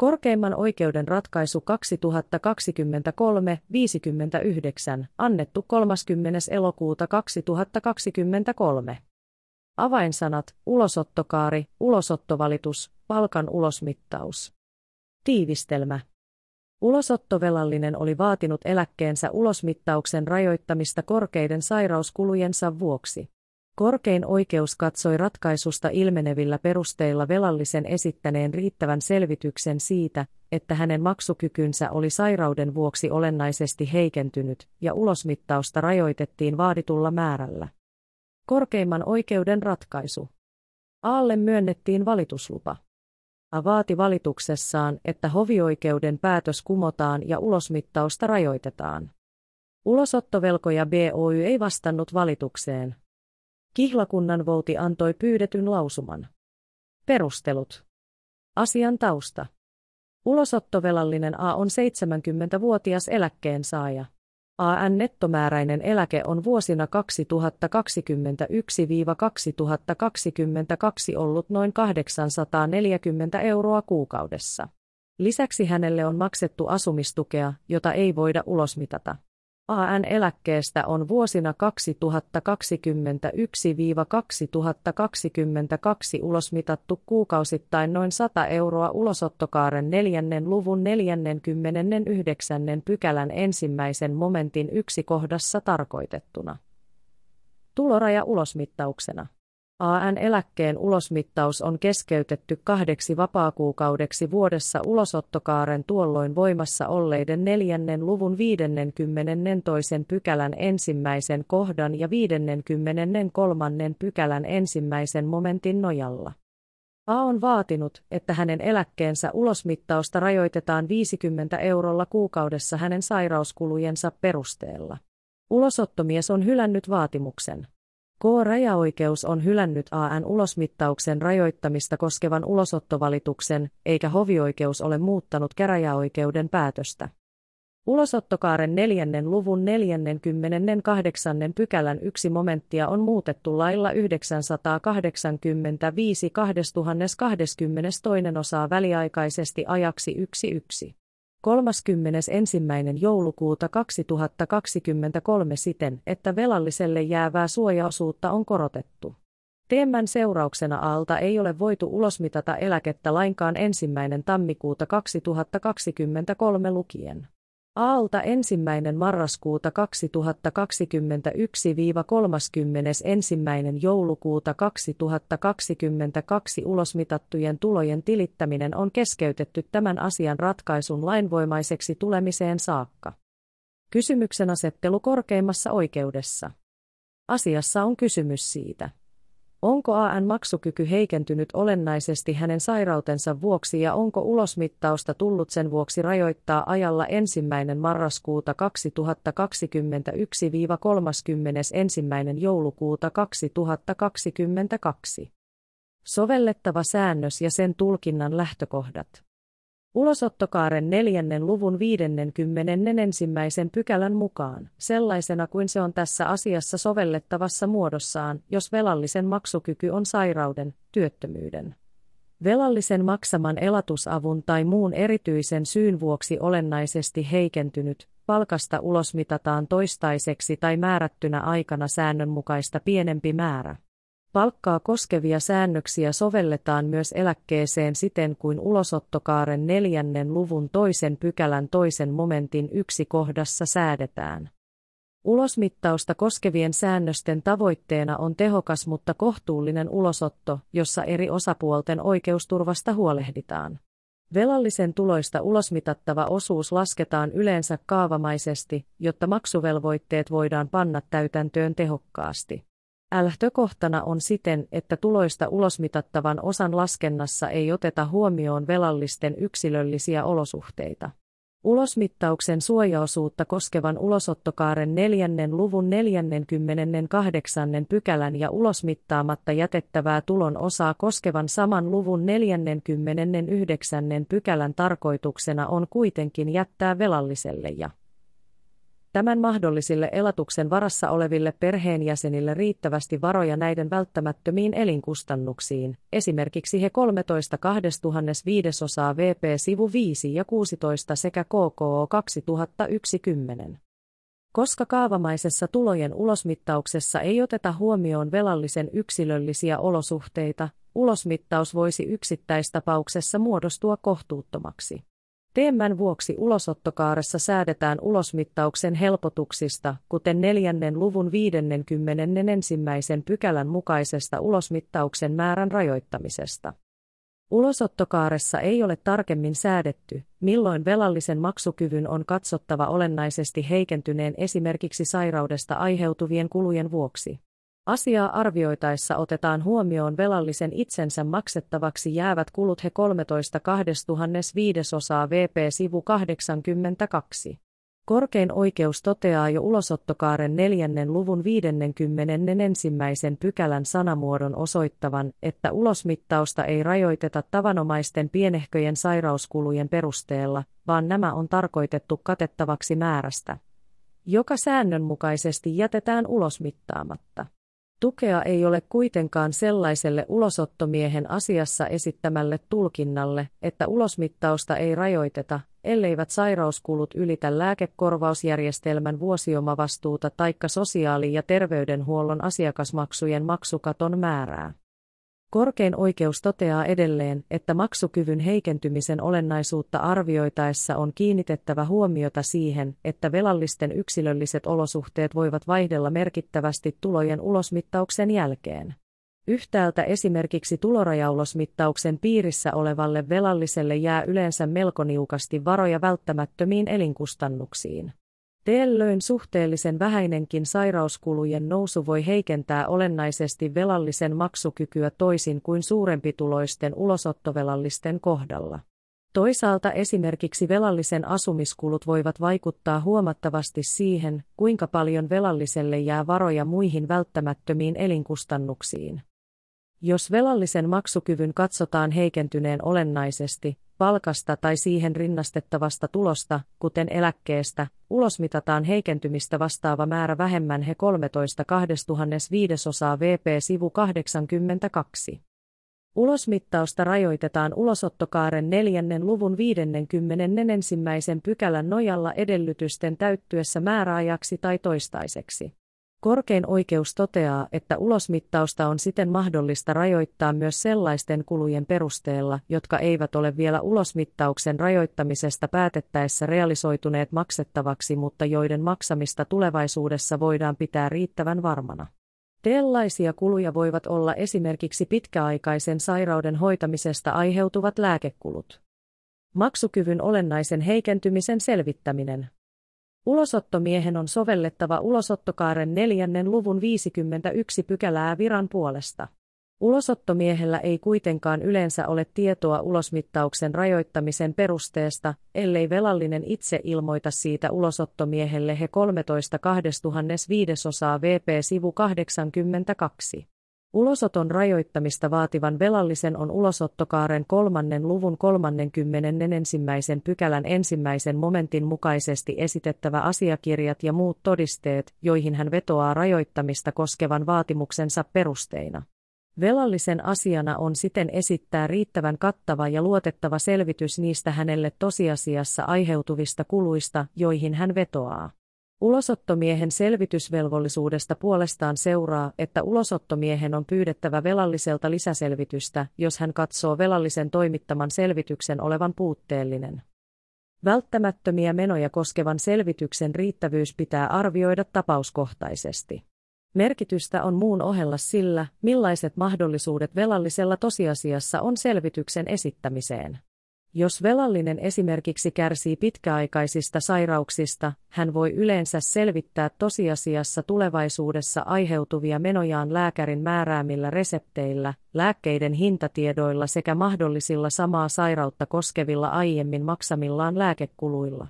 Korkeimman oikeuden ratkaisu 2023-59, annettu 30. elokuuta 2023. Avainsanat, ulosottokaari, ulosottovalitus, palkan ulosmittaus. Tiivistelmä. Ulosottovelallinen oli vaatinut eläkkeensä ulosmittauksen rajoittamista korkeiden sairauskulujensa vuoksi. Korkein oikeus katsoi ratkaisusta ilmenevillä perusteilla velallisen esittäneen riittävän selvityksen siitä, että hänen maksukykynsä oli sairauden vuoksi olennaisesti heikentynyt, ja ulosmittausta rajoitettiin vaaditulla määrällä. Korkeimman oikeuden ratkaisu. Aalle myönnettiin valituslupa. A vaati valituksessaan, että hovioikeuden päätös kumotaan ja ulosmittausta rajoitetaan. Ulosottovelkoja BOY ei vastannut valitukseen. Kihlakunnan vouti antoi pyydetyn lausuman. Perustelut. Asian tausta. Ulosottovelallinen A on 70-vuotias eläkkeensaaja. AN nettomääräinen eläke on vuosina 2021-2022 ollut noin 840 euroa kuukaudessa. Lisäksi hänelle on maksettu asumistukea, jota ei voida ulosmitata. AN-eläkkeestä on vuosina 2021-2022 ulosmitattu kuukausittain noin 100 euroa ulosottokaaren neljännen luvun 49. pykälän ensimmäisen momentin yksi kohdassa tarkoitettuna. Tuloraja ulosmittauksena. AN-eläkkeen ulosmittaus on keskeytetty kahdeksi vapaakuukaudeksi vuodessa ulosottokaaren tuolloin voimassa olleiden neljännen luvun 52. pykälän ensimmäisen kohdan ja 53. pykälän ensimmäisen momentin nojalla. A on vaatinut, että hänen eläkkeensä ulosmittausta rajoitetaan 50 eurolla kuukaudessa hänen sairauskulujensa perusteella. Ulosottomies on hylännyt vaatimuksen. K-rajaoikeus on hylännyt AN ulosmittauksen rajoittamista koskevan ulosottovalituksen, eikä hovioikeus ole muuttanut käräjäoikeuden päätöstä. Ulosottokaaren neljännen luvun 48. pykälän yksi momenttia on muutettu lailla 985 2022 osaa väliaikaisesti ajaksi 11. 31. joulukuuta 2023 siten, että velalliselle jäävää suojaosuutta on korotettu. Teemän seurauksena alta ei ole voitu ulosmitata eläkettä lainkaan ensimmäinen tammikuuta 2023 lukien. Aalta ensimmäinen marraskuuta 2021-31. joulukuuta 2022 ulosmitattujen tulojen tilittäminen on keskeytetty tämän asian ratkaisun lainvoimaiseksi tulemiseen saakka. Kysymyksen asettelu korkeimmassa oikeudessa. Asiassa on kysymys siitä. Onko AN maksukyky heikentynyt olennaisesti hänen sairautensa vuoksi ja onko ulosmittausta tullut sen vuoksi rajoittaa ajalla ensimmäinen marraskuuta 2021-31. joulukuuta 2022? Sovellettava säännös ja sen tulkinnan lähtökohdat. Ulosottokaaren neljännen luvun 51. pykälän mukaan, sellaisena kuin se on tässä asiassa sovellettavassa muodossaan, jos velallisen maksukyky on sairauden, työttömyyden, velallisen maksaman elatusavun tai muun erityisen syyn vuoksi olennaisesti heikentynyt, palkasta ulosmitataan toistaiseksi tai määrättynä aikana säännönmukaista pienempi määrä. Palkkaa koskevia säännöksiä sovelletaan myös eläkkeeseen siten kuin ulosottokaaren neljännen luvun toisen pykälän toisen momentin yksi kohdassa säädetään. Ulosmittausta koskevien säännösten tavoitteena on tehokas mutta kohtuullinen ulosotto, jossa eri osapuolten oikeusturvasta huolehditaan. Velallisen tuloista ulosmitattava osuus lasketaan yleensä kaavamaisesti, jotta maksuvelvoitteet voidaan panna täytäntöön tehokkaasti. Lähtökohtana on siten, että tuloista ulosmitattavan osan laskennassa ei oteta huomioon velallisten yksilöllisiä olosuhteita. Ulosmittauksen suojaosuutta koskevan ulosottokaaren neljännen luvun 48. pykälän ja ulosmittaamatta jätettävää tulon osaa koskevan saman luvun 49. pykälän tarkoituksena on kuitenkin jättää velalliselle ja tämän mahdollisille elatuksen varassa oleville perheenjäsenille riittävästi varoja näiden välttämättömiin elinkustannuksiin, esimerkiksi he 13 2005 osaa VP sivu 5 ja 16 sekä KKO 2010. Koska kaavamaisessa tulojen ulosmittauksessa ei oteta huomioon velallisen yksilöllisiä olosuhteita, ulosmittaus voisi yksittäistapauksessa muodostua kohtuuttomaksi. Teemän vuoksi ulosottokaaressa säädetään ulosmittauksen helpotuksista, kuten neljännen luvun 51. pykälän mukaisesta ulosmittauksen määrän rajoittamisesta. Ulosottokaaressa ei ole tarkemmin säädetty, milloin velallisen maksukyvyn on katsottava olennaisesti heikentyneen esimerkiksi sairaudesta aiheutuvien kulujen vuoksi. Asiaa arvioitaessa otetaan huomioon velallisen itsensä maksettavaksi jäävät kulut he 13 2005 osaa VP sivu 82. Korkein oikeus toteaa jo ulosottokaaren neljännen luvun 51. pykälän sanamuodon osoittavan, että ulosmittausta ei rajoiteta tavanomaisten pienehköjen sairauskulujen perusteella, vaan nämä on tarkoitettu katettavaksi määrästä, joka säännönmukaisesti jätetään ulosmittaamatta. Tukea ei ole kuitenkaan sellaiselle ulosottomiehen asiassa esittämälle tulkinnalle, että ulosmittausta ei rajoiteta, elleivät sairauskulut ylitä lääkekorvausjärjestelmän vuosiomavastuuta taikka sosiaali- ja terveydenhuollon asiakasmaksujen maksukaton määrää. Korkein oikeus toteaa edelleen, että maksukyvyn heikentymisen olennaisuutta arvioitaessa on kiinnitettävä huomiota siihen, että velallisten yksilölliset olosuhteet voivat vaihdella merkittävästi tulojen ulosmittauksen jälkeen. Yhtäältä esimerkiksi tulorajaulosmittauksen piirissä olevalle velalliselle jää yleensä melko niukasti varoja välttämättömiin elinkustannuksiin. Tällöin suhteellisen vähäinenkin sairauskulujen nousu voi heikentää olennaisesti velallisen maksukykyä toisin kuin suurempituloisten ulosottovelallisten kohdalla. Toisaalta esimerkiksi velallisen asumiskulut voivat vaikuttaa huomattavasti siihen, kuinka paljon velalliselle jää varoja muihin välttämättömiin elinkustannuksiin. Jos velallisen maksukyvyn katsotaan heikentyneen olennaisesti, palkasta tai siihen rinnastettavasta tulosta, kuten eläkkeestä, ulosmitataan heikentymistä vastaava määrä vähemmän he 13 2005 osaa VP sivu 82. Ulosmittausta rajoitetaan ulosottokaaren neljännen luvun 51. pykälän nojalla edellytysten täyttyessä määräajaksi tai toistaiseksi. Korkein oikeus toteaa, että ulosmittausta on siten mahdollista rajoittaa myös sellaisten kulujen perusteella, jotka eivät ole vielä ulosmittauksen rajoittamisesta päätettäessä realisoituneet maksettavaksi, mutta joiden maksamista tulevaisuudessa voidaan pitää riittävän varmana. Tällaisia kuluja voivat olla esimerkiksi pitkäaikaisen sairauden hoitamisesta aiheutuvat lääkekulut. Maksukyvyn olennaisen heikentymisen selvittäminen. Ulosottomiehen on sovellettava ulosottokaaren neljännen luvun 51 pykälää viran puolesta. Ulosottomiehellä ei kuitenkaan yleensä ole tietoa ulosmittauksen rajoittamisen perusteesta, ellei velallinen itse ilmoita siitä ulosottomiehelle he 13 2005 osaa VP sivu 82. Ulosoton rajoittamista vaativan velallisen on ulosottokaaren kolmannen luvun 31. pykälän ensimmäisen momentin mukaisesti esitettävä asiakirjat ja muut todisteet, joihin hän vetoaa rajoittamista koskevan vaatimuksensa perusteina. Velallisen asiana on siten esittää riittävän kattava ja luotettava selvitys niistä hänelle tosiasiassa aiheutuvista kuluista, joihin hän vetoaa. Ulosottomiehen selvitysvelvollisuudesta puolestaan seuraa, että ulosottomiehen on pyydettävä velalliselta lisäselvitystä, jos hän katsoo velallisen toimittaman selvityksen olevan puutteellinen. Välttämättömiä menoja koskevan selvityksen riittävyys pitää arvioida tapauskohtaisesti. Merkitystä on muun ohella sillä, millaiset mahdollisuudet velallisella tosiasiassa on selvityksen esittämiseen. Jos velallinen esimerkiksi kärsii pitkäaikaisista sairauksista, hän voi yleensä selvittää tosiasiassa tulevaisuudessa aiheutuvia menojaan lääkärin määräämillä resepteillä, lääkkeiden hintatiedoilla sekä mahdollisilla samaa sairautta koskevilla aiemmin maksamillaan lääkekuluilla.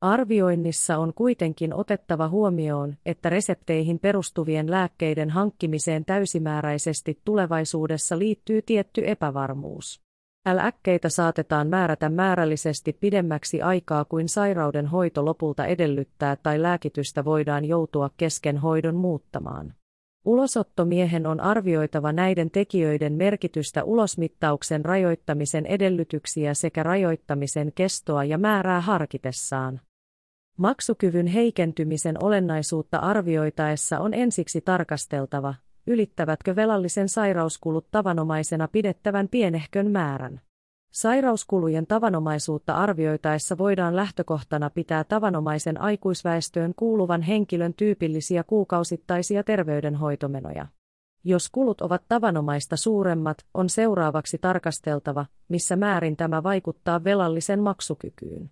Arvioinnissa on kuitenkin otettava huomioon, että resepteihin perustuvien lääkkeiden hankkimiseen täysimääräisesti tulevaisuudessa liittyy tietty epävarmuus. Lääkkeitä saatetaan määrätä määrällisesti pidemmäksi aikaa kuin sairauden hoito lopulta edellyttää tai lääkitystä voidaan joutua kesken hoidon muuttamaan. Ulosottomiehen on arvioitava näiden tekijöiden merkitystä ulosmittauksen rajoittamisen edellytyksiä sekä rajoittamisen kestoa ja määrää harkitessaan. Maksukyvyn heikentymisen olennaisuutta arvioitaessa on ensiksi tarkasteltava, ylittävätkö velallisen sairauskulut tavanomaisena pidettävän pienehkön määrän. Sairauskulujen tavanomaisuutta arvioitaessa voidaan lähtökohtana pitää tavanomaisen aikuisväestöön kuuluvan henkilön tyypillisiä kuukausittaisia terveydenhoitomenoja. Jos kulut ovat tavanomaista suuremmat, on seuraavaksi tarkasteltava, missä määrin tämä vaikuttaa velallisen maksukykyyn.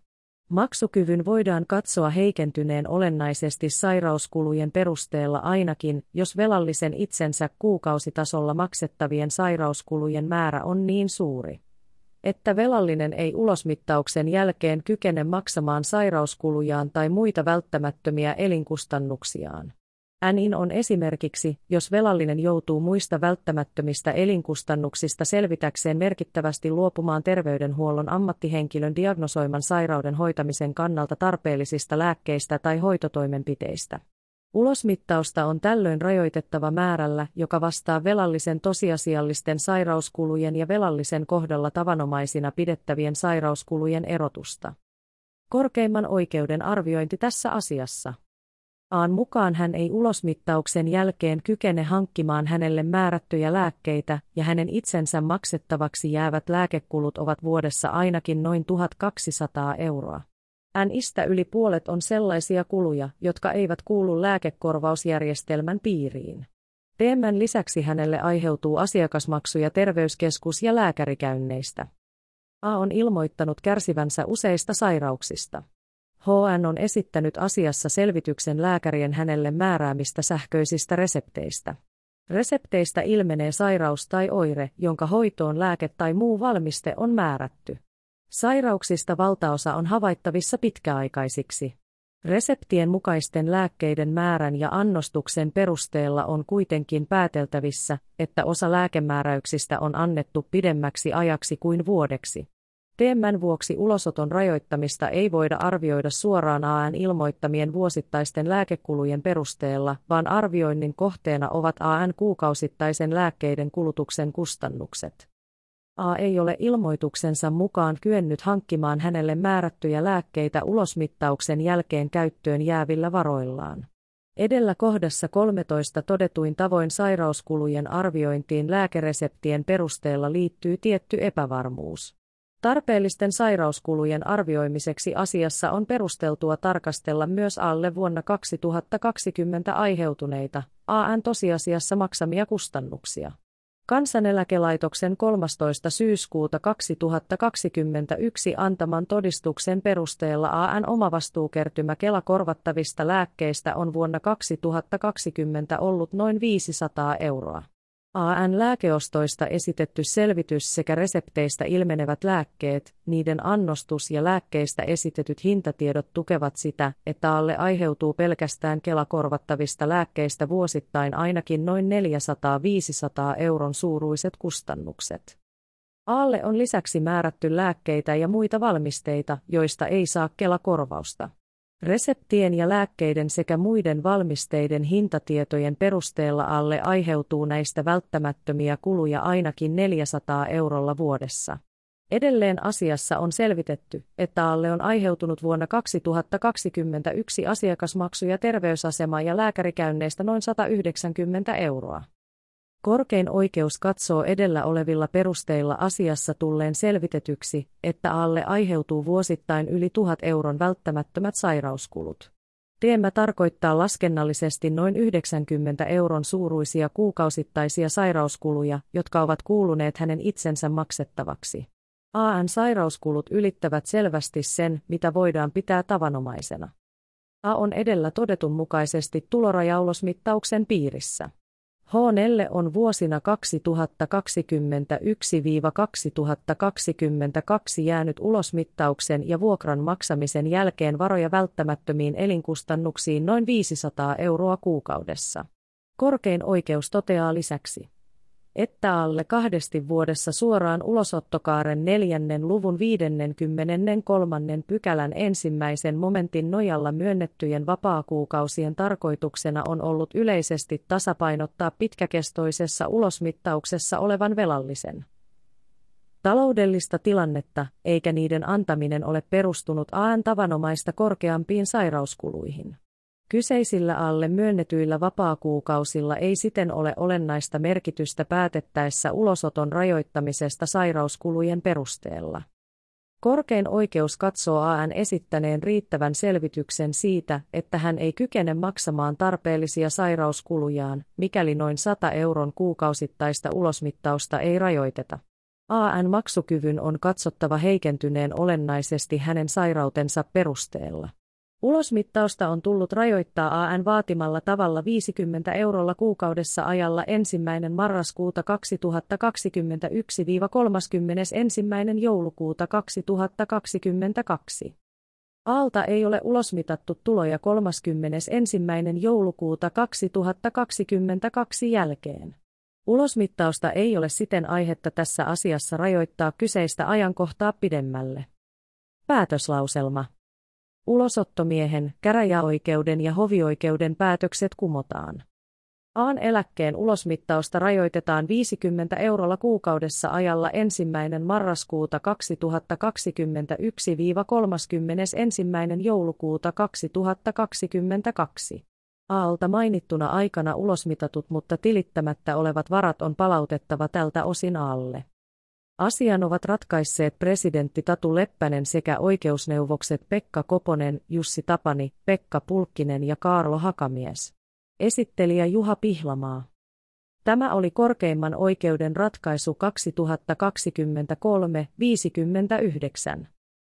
Maksukyvyn voidaan katsoa heikentyneen olennaisesti sairauskulujen perusteella ainakin, jos velallisen itsensä kuukausitasolla maksettavien sairauskulujen määrä on niin suuri että velallinen ei ulosmittauksen jälkeen kykene maksamaan sairauskulujaan tai muita välttämättömiä elinkustannuksiaan. NIN on esimerkiksi, jos velallinen joutuu muista välttämättömistä elinkustannuksista selvitäkseen merkittävästi luopumaan terveydenhuollon ammattihenkilön diagnosoiman sairauden hoitamisen kannalta tarpeellisista lääkkeistä tai hoitotoimenpiteistä. Ulosmittausta on tällöin rajoitettava määrällä, joka vastaa velallisen tosiasiallisten sairauskulujen ja velallisen kohdalla tavanomaisina pidettävien sairauskulujen erotusta. Korkeimman oikeuden arviointi tässä asiassa. Aan mukaan hän ei ulosmittauksen jälkeen kykene hankkimaan hänelle määrättyjä lääkkeitä, ja hänen itsensä maksettavaksi jäävät lääkekulut ovat vuodessa ainakin noin 1200 euroa. NIstä yli puolet on sellaisia kuluja, jotka eivät kuulu lääkekorvausjärjestelmän piiriin. Teemän lisäksi hänelle aiheutuu asiakasmaksuja terveyskeskus- ja lääkärikäynneistä. A on ilmoittanut kärsivänsä useista sairauksista. HN on esittänyt asiassa selvityksen lääkärien hänelle määräämistä sähköisistä resepteistä. Resepteistä ilmenee sairaus tai oire, jonka hoitoon lääke tai muu valmiste on määrätty. Sairauksista valtaosa on havaittavissa pitkäaikaisiksi. Reseptien mukaisten lääkkeiden määrän ja annostuksen perusteella on kuitenkin pääteltävissä, että osa lääkemääräyksistä on annettu pidemmäksi ajaksi kuin vuodeksi. Teemän vuoksi ulosoton rajoittamista ei voida arvioida suoraan AN ilmoittamien vuosittaisten lääkekulujen perusteella, vaan arvioinnin kohteena ovat AN kuukausittaisen lääkkeiden kulutuksen kustannukset. A ei ole ilmoituksensa mukaan kyennyt hankkimaan hänelle määrättyjä lääkkeitä ulosmittauksen jälkeen käyttöön jäävillä varoillaan. Edellä kohdassa 13 todetuin tavoin sairauskulujen arviointiin lääkereseptien perusteella liittyy tietty epävarmuus. Tarpeellisten sairauskulujen arvioimiseksi asiassa on perusteltua tarkastella myös alle vuonna 2020 aiheutuneita, AN tosiasiassa maksamia kustannuksia. Kansaneläkelaitoksen 13. syyskuuta 2021 antaman todistuksen perusteella AN omavastuukertymä Kela korvattavista lääkkeistä on vuonna 2020 ollut noin 500 euroa. AN-lääkeostoista esitetty selvitys sekä resepteistä ilmenevät lääkkeet, niiden annostus ja lääkkeistä esitetyt hintatiedot tukevat sitä, että alle aiheutuu pelkästään Kela-korvattavista lääkkeistä vuosittain ainakin noin 400-500 euron suuruiset kustannukset. Alle on lisäksi määrätty lääkkeitä ja muita valmisteita, joista ei saa Kela-korvausta. Reseptien ja lääkkeiden sekä muiden valmisteiden hintatietojen perusteella alle aiheutuu näistä välttämättömiä kuluja ainakin 400 eurolla vuodessa. Edelleen asiassa on selvitetty, että alle on aiheutunut vuonna 2021 asiakasmaksuja terveysasema- ja lääkärikäynneistä noin 190 euroa. Korkein oikeus katsoo edellä olevilla perusteilla asiassa tulleen selvitetyksi, että alle aiheutuu vuosittain yli tuhat euron välttämättömät sairauskulut. Tiemä tarkoittaa laskennallisesti noin 90 euron suuruisia kuukausittaisia sairauskuluja, jotka ovat kuuluneet hänen itsensä maksettavaksi. AN-sairauskulut ylittävät selvästi sen, mitä voidaan pitää tavanomaisena. A on edellä todetun mukaisesti tulorajaulosmittauksen piirissä. H4 on vuosina 2021-2022 jäänyt ulosmittauksen ja vuokran maksamisen jälkeen varoja välttämättömiin elinkustannuksiin noin 500 euroa kuukaudessa. Korkein oikeus toteaa lisäksi. Että alle kahdesti vuodessa suoraan ulosottokaaren neljännen luvun 53. pykälän ensimmäisen momentin nojalla myönnettyjen vapaakuukausien tarkoituksena on ollut yleisesti tasapainottaa pitkäkestoisessa ulosmittauksessa olevan velallisen taloudellista tilannetta, eikä niiden antaminen ole perustunut AN tavanomaista korkeampiin sairauskuluihin. Kyseisillä alle myönnetyillä vapaakuukausilla ei siten ole olennaista merkitystä päätettäessä ulosoton rajoittamisesta sairauskulujen perusteella. Korkein oikeus katsoo AN esittäneen riittävän selvityksen siitä, että hän ei kykene maksamaan tarpeellisia sairauskulujaan, mikäli noin 100 euron kuukausittaista ulosmittausta ei rajoiteta. AN maksukyvyn on katsottava heikentyneen olennaisesti hänen sairautensa perusteella. Ulosmittausta on tullut rajoittaa AN vaatimalla tavalla 50 eurolla kuukaudessa ajalla ensimmäinen marraskuuta 2021-31. joulukuuta 2022. Aalta ei ole ulosmitattu tuloja 31. joulukuuta 2022 jälkeen. Ulosmittausta ei ole siten aihetta tässä asiassa rajoittaa kyseistä ajankohtaa pidemmälle. Päätöslauselma. Ulosottomiehen, käräjäoikeuden ja hovioikeuden päätökset kumotaan. Aan eläkkeen ulosmittausta rajoitetaan 50 eurolla kuukaudessa ajalla ensimmäinen marraskuuta 2021-31. joulukuuta 2022. Aalta mainittuna aikana ulosmitatut mutta tilittämättä olevat varat on palautettava tältä osin alle. Asian ovat ratkaisseet presidentti Tatu Leppänen sekä oikeusneuvokset Pekka Koponen, Jussi Tapani, Pekka Pulkkinen ja Kaarlo Hakamies. Esittelijä Juha Pihlamaa. Tämä oli korkeimman oikeuden ratkaisu 2023-59.